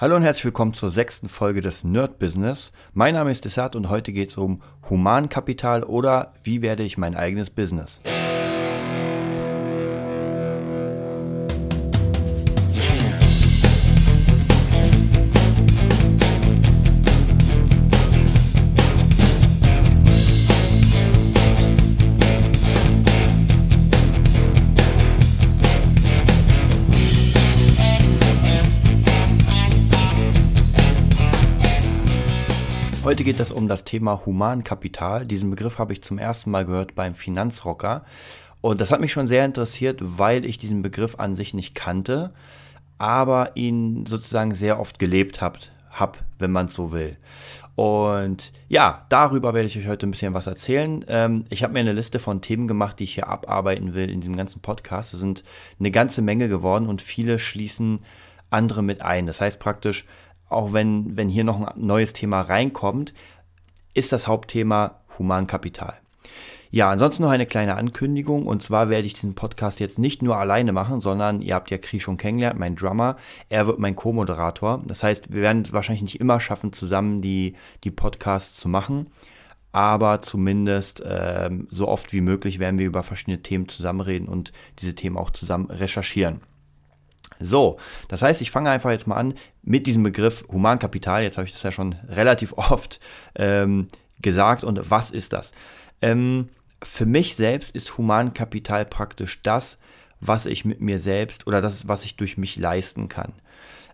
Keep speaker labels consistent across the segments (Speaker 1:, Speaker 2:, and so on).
Speaker 1: Hallo und herzlich willkommen zur sechsten Folge des Nerd Business. Mein Name ist Desart und heute geht es um Humankapital oder wie werde ich mein eigenes Business. Heute geht es um das Thema Humankapital. Diesen Begriff habe ich zum ersten Mal gehört beim Finanzrocker. Und das hat mich schon sehr interessiert, weil ich diesen Begriff an sich nicht kannte, aber ihn sozusagen sehr oft gelebt habe, hab, wenn man es so will. Und ja, darüber werde ich euch heute ein bisschen was erzählen. Ähm, ich habe mir eine Liste von Themen gemacht, die ich hier abarbeiten will in diesem ganzen Podcast. Es sind eine ganze Menge geworden und viele schließen andere mit ein. Das heißt praktisch, auch wenn, wenn hier noch ein neues Thema reinkommt, ist das Hauptthema Humankapital. Ja, ansonsten noch eine kleine Ankündigung. Und zwar werde ich diesen Podcast jetzt nicht nur alleine machen, sondern ihr habt ja Kri schon kennengelernt, mein Drummer. Er wird mein Co-Moderator. Das heißt, wir werden es wahrscheinlich nicht immer schaffen, zusammen die, die Podcasts zu machen. Aber zumindest ähm, so oft wie möglich werden wir über verschiedene Themen zusammenreden und diese Themen auch zusammen recherchieren. So, das heißt, ich fange einfach jetzt mal an mit diesem Begriff Humankapital. Jetzt habe ich das ja schon relativ oft ähm, gesagt. Und was ist das? Ähm, für mich selbst ist Humankapital praktisch das, was ich mit mir selbst oder das, was ich durch mich leisten kann.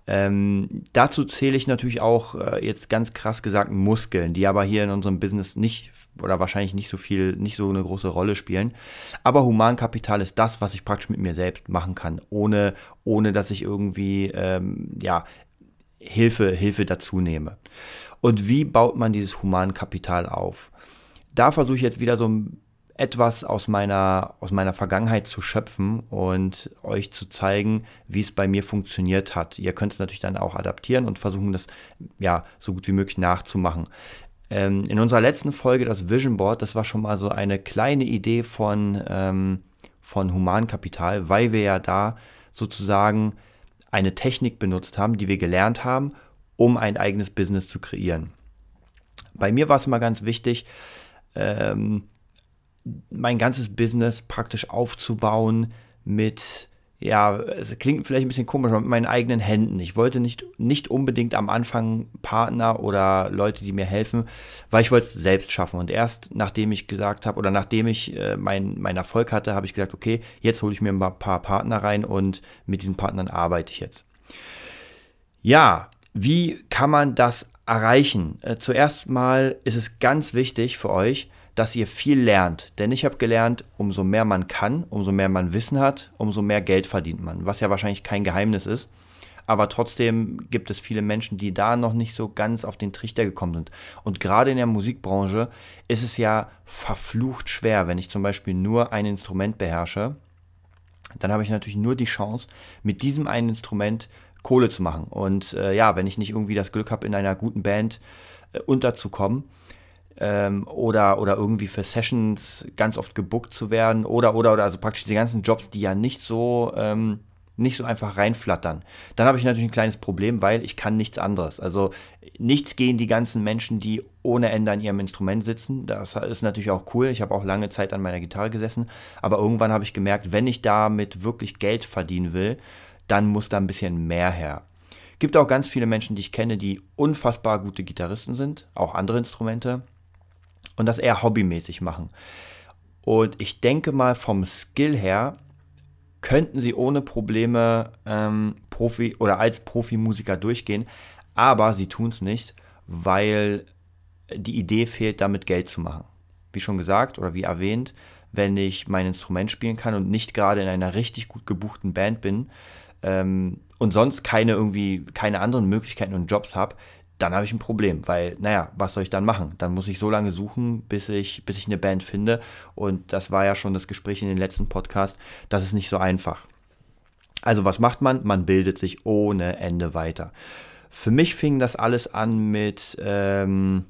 Speaker 1: Ähm, dazu zähle ich natürlich auch äh, jetzt ganz krass gesagt Muskeln, die aber hier in unserem Business nicht oder wahrscheinlich nicht so viel, nicht so eine große Rolle spielen. Aber Humankapital ist das, was ich praktisch mit mir selbst machen kann, ohne, ohne dass ich irgendwie ähm, ja, Hilfe, Hilfe dazu nehme. Und wie baut man dieses Humankapital auf? Da versuche ich jetzt wieder so ein etwas aus meiner, aus meiner Vergangenheit zu schöpfen und euch zu zeigen, wie es bei mir funktioniert hat. Ihr könnt es natürlich dann auch adaptieren und versuchen, das ja so gut wie möglich nachzumachen. Ähm, in unserer letzten Folge, das Vision Board, das war schon mal so eine kleine Idee von, ähm, von Humankapital, weil wir ja da sozusagen eine Technik benutzt haben, die wir gelernt haben, um ein eigenes Business zu kreieren. Bei mir war es immer ganz wichtig, ähm, mein ganzes Business praktisch aufzubauen mit, ja, es klingt vielleicht ein bisschen komisch, aber mit meinen eigenen Händen. Ich wollte nicht, nicht unbedingt am Anfang Partner oder Leute, die mir helfen, weil ich wollte es selbst schaffen. Und erst nachdem ich gesagt habe oder nachdem ich äh, meinen mein Erfolg hatte, habe ich gesagt, okay, jetzt hole ich mir ein paar Partner rein und mit diesen Partnern arbeite ich jetzt. Ja, wie kann man das erreichen? Äh, zuerst mal ist es ganz wichtig für euch, dass ihr viel lernt. Denn ich habe gelernt, umso mehr man kann, umso mehr man Wissen hat, umso mehr Geld verdient man. Was ja wahrscheinlich kein Geheimnis ist. Aber trotzdem gibt es viele Menschen, die da noch nicht so ganz auf den Trichter gekommen sind. Und gerade in der Musikbranche ist es ja verflucht schwer, wenn ich zum Beispiel nur ein Instrument beherrsche. Dann habe ich natürlich nur die Chance, mit diesem einen Instrument Kohle zu machen. Und äh, ja, wenn ich nicht irgendwie das Glück habe, in einer guten Band äh, unterzukommen, ähm, oder, oder irgendwie für Sessions ganz oft gebuckt zu werden oder, oder, oder, also praktisch die ganzen Jobs, die ja nicht so, ähm, nicht so einfach reinflattern. Dann habe ich natürlich ein kleines Problem, weil ich kann nichts anderes. Also nichts gehen die ganzen Menschen, die ohne Ende an ihrem Instrument sitzen. Das ist natürlich auch cool. Ich habe auch lange Zeit an meiner Gitarre gesessen. Aber irgendwann habe ich gemerkt, wenn ich damit wirklich Geld verdienen will, dann muss da ein bisschen mehr her. Gibt auch ganz viele Menschen, die ich kenne, die unfassbar gute Gitarristen sind, auch andere Instrumente und das eher hobbymäßig machen. Und ich denke mal, vom Skill her könnten sie ohne Probleme ähm, Profi oder als Profimusiker durchgehen, aber sie tun es nicht, weil die Idee fehlt, damit Geld zu machen. Wie schon gesagt oder wie erwähnt, wenn ich mein Instrument spielen kann und nicht gerade in einer richtig gut gebuchten Band bin ähm, und sonst keine irgendwie keine anderen Möglichkeiten und Jobs habe, dann habe ich ein Problem, weil, naja, was soll ich dann machen? Dann muss ich so lange suchen, bis ich, bis ich eine Band finde. Und das war ja schon das Gespräch in den letzten Podcast. Das ist nicht so einfach. Also, was macht man? Man bildet sich ohne Ende weiter. Für mich fing das alles an mit, ähm,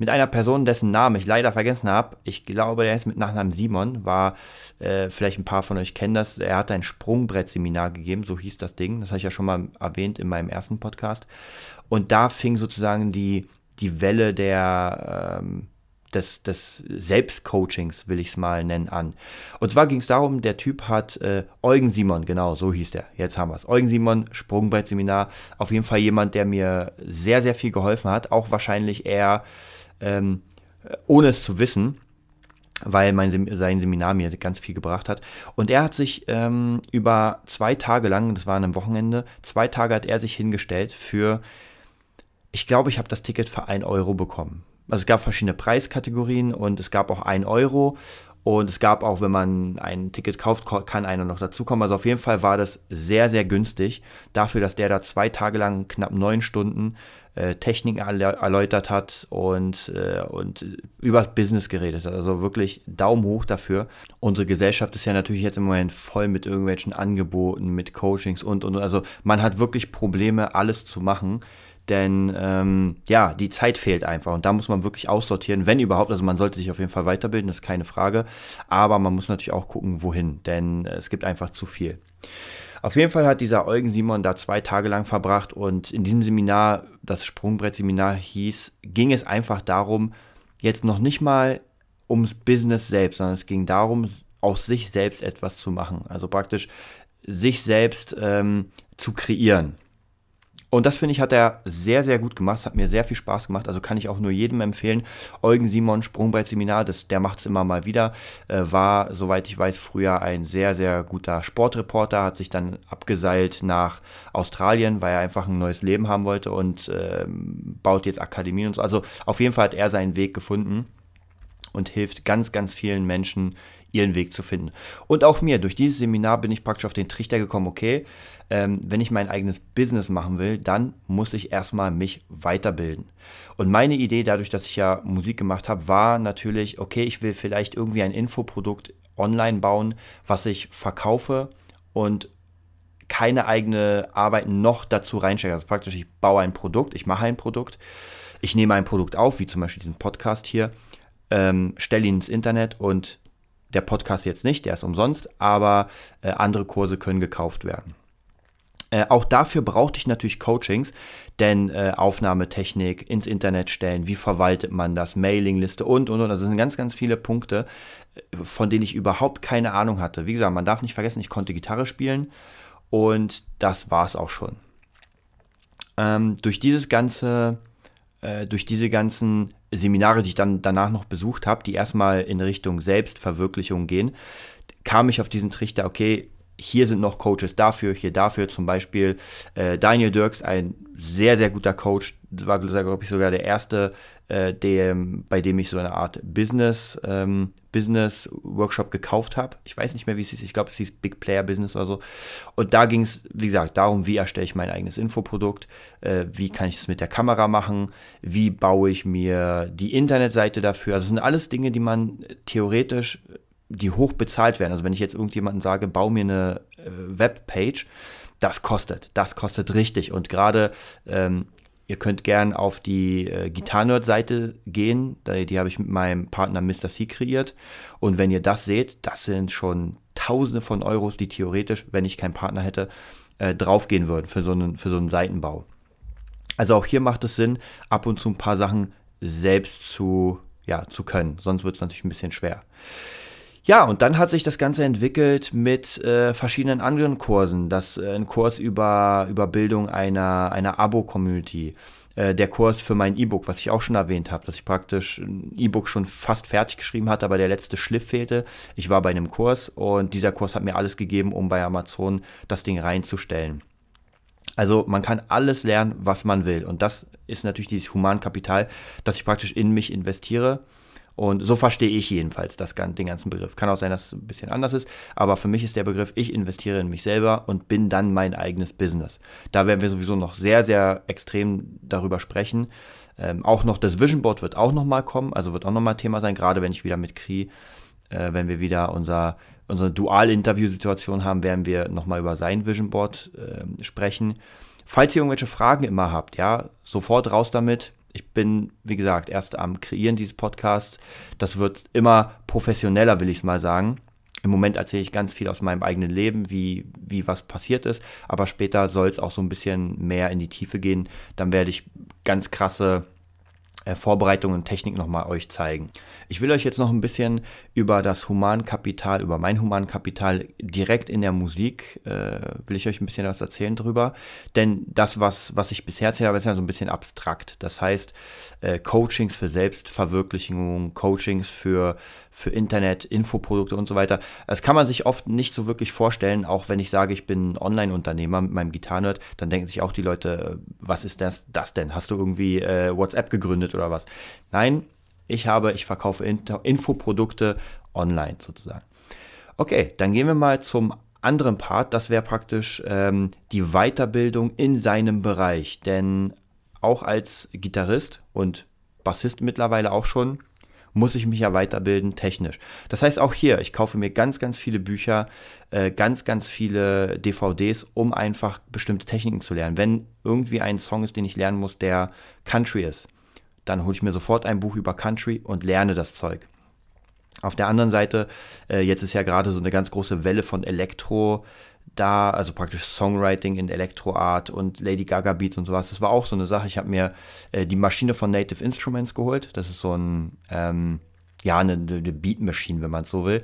Speaker 1: mit einer Person, dessen Namen ich leider vergessen habe. Ich glaube, der ist mit Nachnamen Simon, war, äh, vielleicht ein paar von euch kennen das. Er hat ein Sprungbrettseminar gegeben, so hieß das Ding. Das habe ich ja schon mal erwähnt in meinem ersten Podcast. Und da fing sozusagen die, die Welle der, ähm, des, des Selbstcoachings, will ich es mal nennen, an. Und zwar ging es darum, der Typ hat äh, Eugen Simon, genau, so hieß der. Jetzt haben wir es. Eugen Simon, Sprungbrettseminar. Auf jeden Fall jemand, der mir sehr, sehr viel geholfen hat. Auch wahrscheinlich eher ähm, ohne es zu wissen, weil mein, sein Seminar mir ganz viel gebracht hat. Und er hat sich ähm, über zwei Tage lang, das war an einem Wochenende, zwei Tage hat er sich hingestellt für, ich glaube, ich habe das Ticket für 1 Euro bekommen. Also es gab verschiedene Preiskategorien und es gab auch 1 Euro. Und es gab auch, wenn man ein Ticket kauft, kann einer noch dazukommen. Also auf jeden Fall war das sehr, sehr günstig dafür, dass der da zwei Tage lang knapp neun Stunden äh, Techniken erläutert hat und, äh, und über Business geredet hat. Also wirklich Daumen hoch dafür. Unsere Gesellschaft ist ja natürlich jetzt im Moment voll mit irgendwelchen Angeboten, mit Coachings und, und, also man hat wirklich Probleme, alles zu machen. Denn ähm, ja, die Zeit fehlt einfach und da muss man wirklich aussortieren, wenn überhaupt. Also man sollte sich auf jeden Fall weiterbilden, das ist keine Frage. Aber man muss natürlich auch gucken, wohin, denn es gibt einfach zu viel. Auf jeden Fall hat dieser Eugen Simon da zwei Tage lang verbracht und in diesem Seminar, das Sprungbrett-Seminar hieß, ging es einfach darum, jetzt noch nicht mal ums Business selbst, sondern es ging darum, aus sich selbst etwas zu machen. Also praktisch sich selbst ähm, zu kreieren. Und das finde ich, hat er sehr, sehr gut gemacht. Hat mir sehr viel Spaß gemacht. Also kann ich auch nur jedem empfehlen. Eugen Simon, Sprungbrett-Seminar, der macht es immer mal wieder. Äh, war, soweit ich weiß, früher ein sehr, sehr guter Sportreporter. Hat sich dann abgeseilt nach Australien, weil er einfach ein neues Leben haben wollte und äh, baut jetzt Akademien und so. Also auf jeden Fall hat er seinen Weg gefunden und hilft ganz, ganz vielen Menschen, ihren Weg zu finden. Und auch mir, durch dieses Seminar bin ich praktisch auf den Trichter gekommen, okay, ähm, wenn ich mein eigenes Business machen will, dann muss ich erstmal mich weiterbilden. Und meine Idee, dadurch, dass ich ja Musik gemacht habe, war natürlich, okay, ich will vielleicht irgendwie ein Infoprodukt online bauen, was ich verkaufe und keine eigene Arbeit noch dazu reinstecke. Also praktisch, ich baue ein Produkt, ich mache ein Produkt, ich nehme ein Produkt auf, wie zum Beispiel diesen Podcast hier, ähm, stelle ihn ins Internet und der Podcast jetzt nicht, der ist umsonst, aber äh, andere Kurse können gekauft werden. Äh, auch dafür brauchte ich natürlich Coachings, denn äh, Aufnahmetechnik, ins Internet stellen, wie verwaltet man das, Mailingliste und und und. Das sind ganz, ganz viele Punkte, äh, von denen ich überhaupt keine Ahnung hatte. Wie gesagt, man darf nicht vergessen, ich konnte Gitarre spielen und das war es auch schon. Ähm, durch dieses ganze äh, durch diese ganzen Seminare, die ich dann danach noch besucht habe, die erstmal in Richtung Selbstverwirklichung gehen, kam ich auf diesen Trichter, okay, hier sind noch Coaches dafür, hier dafür. Zum Beispiel äh, Daniel Dirks, ein sehr, sehr guter Coach, war, glaube ich, sogar der erste, äh, dem, bei dem ich so eine Art Business, ähm, Business Workshop gekauft habe. Ich weiß nicht mehr, wie es hieß. Ich glaube, es hieß Big Player Business oder so. Und da ging es, wie gesagt, darum, wie erstelle ich mein eigenes Infoprodukt, äh, wie kann ich das mit der Kamera machen, wie baue ich mir die Internetseite dafür. Also, es sind alles Dinge, die man theoretisch die hoch bezahlt werden. Also wenn ich jetzt irgendjemanden sage, bau mir eine äh, Webpage, das kostet, das kostet richtig. Und gerade ähm, ihr könnt gern auf die äh, Gitarrenerd-Seite gehen, die, die habe ich mit meinem Partner Mr. C kreiert. Und wenn ihr das seht, das sind schon Tausende von Euros, die theoretisch, wenn ich keinen Partner hätte, äh, draufgehen würden für so, einen, für so einen Seitenbau. Also auch hier macht es Sinn, ab und zu ein paar Sachen selbst zu, ja, zu können. Sonst wird es natürlich ein bisschen schwer. Ja, und dann hat sich das Ganze entwickelt mit äh, verschiedenen anderen Kursen. Das äh, ein Kurs über, über Bildung einer, einer Abo-Community. Äh, der Kurs für mein E-Book, was ich auch schon erwähnt habe, dass ich praktisch ein E-Book schon fast fertig geschrieben hatte, aber der letzte Schliff fehlte. Ich war bei einem Kurs und dieser Kurs hat mir alles gegeben, um bei Amazon das Ding reinzustellen. Also man kann alles lernen, was man will. Und das ist natürlich dieses Humankapital, das ich praktisch in mich investiere und so verstehe ich jedenfalls das, den ganzen Begriff. Kann auch sein, dass es ein bisschen anders ist, aber für mich ist der Begriff, ich investiere in mich selber und bin dann mein eigenes Business. Da werden wir sowieso noch sehr, sehr extrem darüber sprechen. Ähm, auch noch das Vision Board wird auch nochmal kommen, also wird auch nochmal Thema sein, gerade wenn ich wieder mit Kri, äh, wenn wir wieder unser, unsere Dual-Interview-Situation haben, werden wir nochmal über sein Vision Board äh, sprechen. Falls ihr irgendwelche Fragen immer habt, ja, sofort raus damit Ich bin, wie gesagt, erst am Kreieren dieses Podcasts. Das wird immer professioneller, will ich es mal sagen. Im Moment erzähle ich ganz viel aus meinem eigenen Leben, wie, wie was passiert ist. Aber später soll es auch so ein bisschen mehr in die Tiefe gehen. Dann werde ich ganz krasse äh, Vorbereitung und Technik nochmal euch zeigen. Ich will euch jetzt noch ein bisschen über das Humankapital, über mein Humankapital direkt in der Musik, äh, will ich euch ein bisschen was erzählen drüber. Denn das, was, was ich bisher erzählt habe, ist ja so ein bisschen abstrakt. Das heißt, äh, Coachings für Selbstverwirklichung, Coachings für, für Internet, Infoprodukte und so weiter. Das kann man sich oft nicht so wirklich vorstellen, auch wenn ich sage, ich bin Online-Unternehmer mit meinem Gitarrenerd, dann denken sich auch die Leute, äh, was ist das, das denn? Hast du irgendwie äh, WhatsApp gegründet oder was? Nein, ich habe, ich verkaufe Infoprodukte online sozusagen. Okay, dann gehen wir mal zum anderen Part. Das wäre praktisch ähm, die Weiterbildung in seinem Bereich. Denn auch als Gitarrist und Bassist mittlerweile auch schon, muss ich mich ja weiterbilden technisch. Das heißt auch hier, ich kaufe mir ganz, ganz viele Bücher, äh, ganz, ganz viele DVDs, um einfach bestimmte Techniken zu lernen. Wenn irgendwie ein Song ist, den ich lernen muss, der Country ist, dann hole ich mir sofort ein Buch über Country und lerne das Zeug. Auf der anderen Seite, äh, jetzt ist ja gerade so eine ganz große Welle von Elektro da, also praktisch Songwriting in Elektroart und Lady Gaga Beats und sowas. Das war auch so eine Sache. Ich habe mir äh, die Maschine von Native Instruments geholt. Das ist so ein, ähm, ja, eine, eine Beat Machine, wenn man es so will.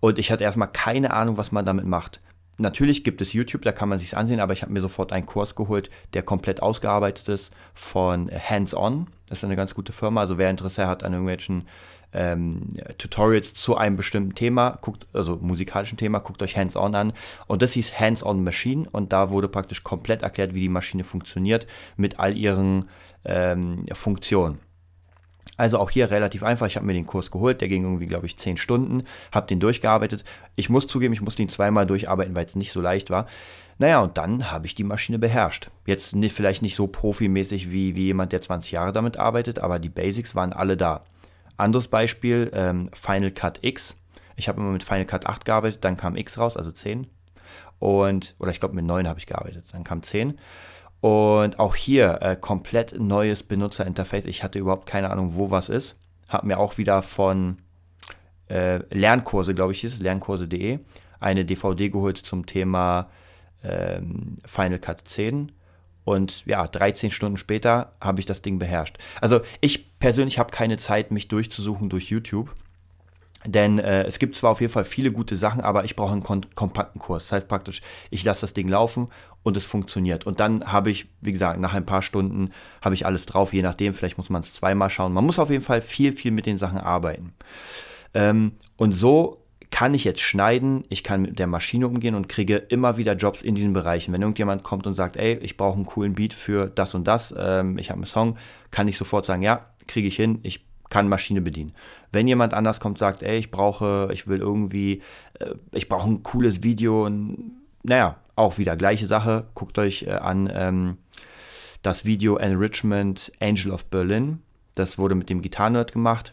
Speaker 1: Und ich hatte erstmal keine Ahnung, was man damit macht. Natürlich gibt es YouTube, da kann man sich ansehen, aber ich habe mir sofort einen Kurs geholt, der komplett ausgearbeitet ist von Hands On. Das ist eine ganz gute Firma. Also wer Interesse hat an irgendwelchen ähm, Tutorials zu einem bestimmten Thema, guckt, also musikalischen Thema, guckt euch Hands On an. Und das hieß Hands On Machine und da wurde praktisch komplett erklärt, wie die Maschine funktioniert mit all ihren ähm, Funktionen. Also auch hier relativ einfach. Ich habe mir den Kurs geholt, der ging irgendwie, glaube ich, 10 Stunden, habe den durchgearbeitet. Ich muss zugeben, ich musste ihn zweimal durcharbeiten, weil es nicht so leicht war. Naja, und dann habe ich die Maschine beherrscht. Jetzt nicht, vielleicht nicht so profimäßig wie, wie jemand, der 20 Jahre damit arbeitet, aber die Basics waren alle da. Anderes Beispiel, ähm, Final Cut X. Ich habe immer mit Final Cut 8 gearbeitet, dann kam X raus, also 10. Und, oder ich glaube mit 9 habe ich gearbeitet, dann kam 10. Und auch hier äh, komplett neues Benutzerinterface. Ich hatte überhaupt keine Ahnung, wo was ist. Habe mir auch wieder von äh, Lernkurse, glaube ich, ist lernkurse.de, eine DVD geholt zum Thema ähm, Final Cut 10. Und ja, 13 Stunden später habe ich das Ding beherrscht. Also ich persönlich habe keine Zeit, mich durchzusuchen durch YouTube. Denn äh, es gibt zwar auf jeden Fall viele gute Sachen, aber ich brauche einen kompakten Kurs. Das heißt praktisch, ich lasse das Ding laufen und es funktioniert. Und dann habe ich, wie gesagt, nach ein paar Stunden habe ich alles drauf, je nachdem, vielleicht muss man es zweimal schauen. Man muss auf jeden Fall viel, viel mit den Sachen arbeiten. Ähm, und so kann ich jetzt schneiden, ich kann mit der Maschine umgehen und kriege immer wieder Jobs in diesen Bereichen. Wenn irgendjemand kommt und sagt, ey, ich brauche einen coolen Beat für das und das, ähm, ich habe einen Song, kann ich sofort sagen, ja, kriege ich hin, ich kann Maschine bedienen. Wenn jemand anders kommt, sagt, ey, ich brauche, ich will irgendwie, äh, ich brauche ein cooles Video, und, naja, auch wieder gleiche Sache. Guckt euch äh, an ähm, das Video Enrichment Angel of Berlin. Das wurde mit dem Gitarrenerd gemacht.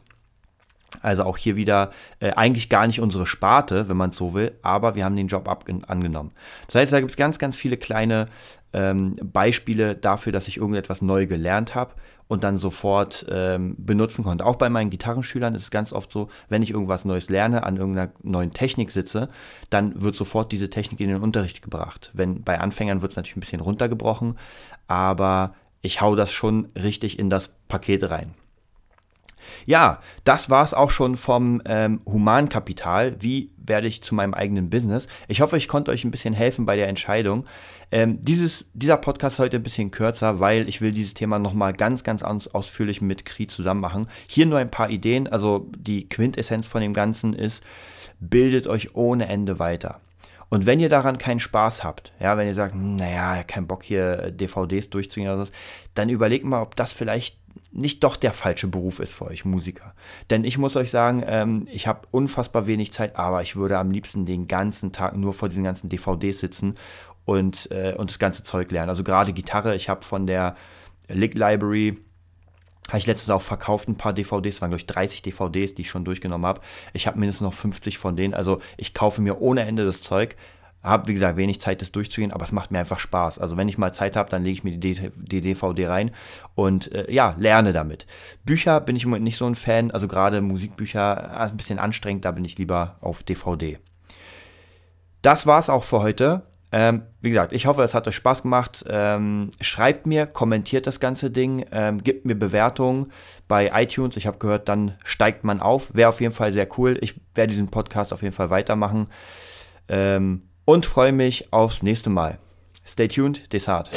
Speaker 1: Also auch hier wieder äh, eigentlich gar nicht unsere Sparte, wenn man es so will, aber wir haben den Job angenommen. Das heißt, da gibt es ganz, ganz viele kleine ähm, Beispiele dafür, dass ich irgendetwas neu gelernt habe und dann sofort ähm, benutzen konnte. Auch bei meinen Gitarrenschülern ist es ganz oft so, wenn ich irgendwas Neues lerne, an irgendeiner neuen Technik sitze, dann wird sofort diese Technik in den Unterricht gebracht. Wenn bei Anfängern wird es natürlich ein bisschen runtergebrochen, aber ich hau das schon richtig in das Paket rein. Ja, das war es auch schon vom ähm, Humankapital. Wie werde ich zu meinem eigenen Business? Ich hoffe, ich konnte euch ein bisschen helfen bei der Entscheidung. Ähm, dieses, dieser Podcast ist heute ein bisschen kürzer, weil ich will dieses Thema nochmal ganz, ganz aus, ausführlich mit Kri zusammen machen. Hier nur ein paar Ideen. Also die Quintessenz von dem Ganzen ist, bildet euch ohne Ende weiter. Und wenn ihr daran keinen Spaß habt, ja, wenn ihr sagt, naja, kein Bock hier DVDs durchzugehen oder so, dann überlegt mal, ob das vielleicht nicht doch der falsche Beruf ist für euch Musiker. Denn ich muss euch sagen, ähm, ich habe unfassbar wenig Zeit, aber ich würde am liebsten den ganzen Tag nur vor diesen ganzen DVDs sitzen und, äh, und das ganze Zeug lernen. Also gerade Gitarre, ich habe von der Lick Library habe ich letztes auch verkauft ein paar DVDs, waren glaube ich 30 DVDs, die ich schon durchgenommen habe. Ich habe mindestens noch 50 von denen. Also ich kaufe mir ohne Ende das Zeug. Habe, wie gesagt, wenig Zeit, das durchzugehen, aber es macht mir einfach Spaß. Also wenn ich mal Zeit habe, dann lege ich mir die, die DVD rein und äh, ja, lerne damit. Bücher bin ich im Moment nicht so ein Fan, also gerade Musikbücher äh, ein bisschen anstrengend, da bin ich lieber auf DVD. Das war's auch für heute. Ähm, wie gesagt, ich hoffe, es hat euch Spaß gemacht. Ähm, schreibt mir, kommentiert das ganze Ding, ähm, gebt mir Bewertungen bei iTunes. Ich habe gehört, dann steigt man auf. Wäre auf jeden Fall sehr cool. Ich werde diesen Podcast auf jeden Fall weitermachen. Ähm, und freue mich aufs nächste Mal. Stay tuned, Desart.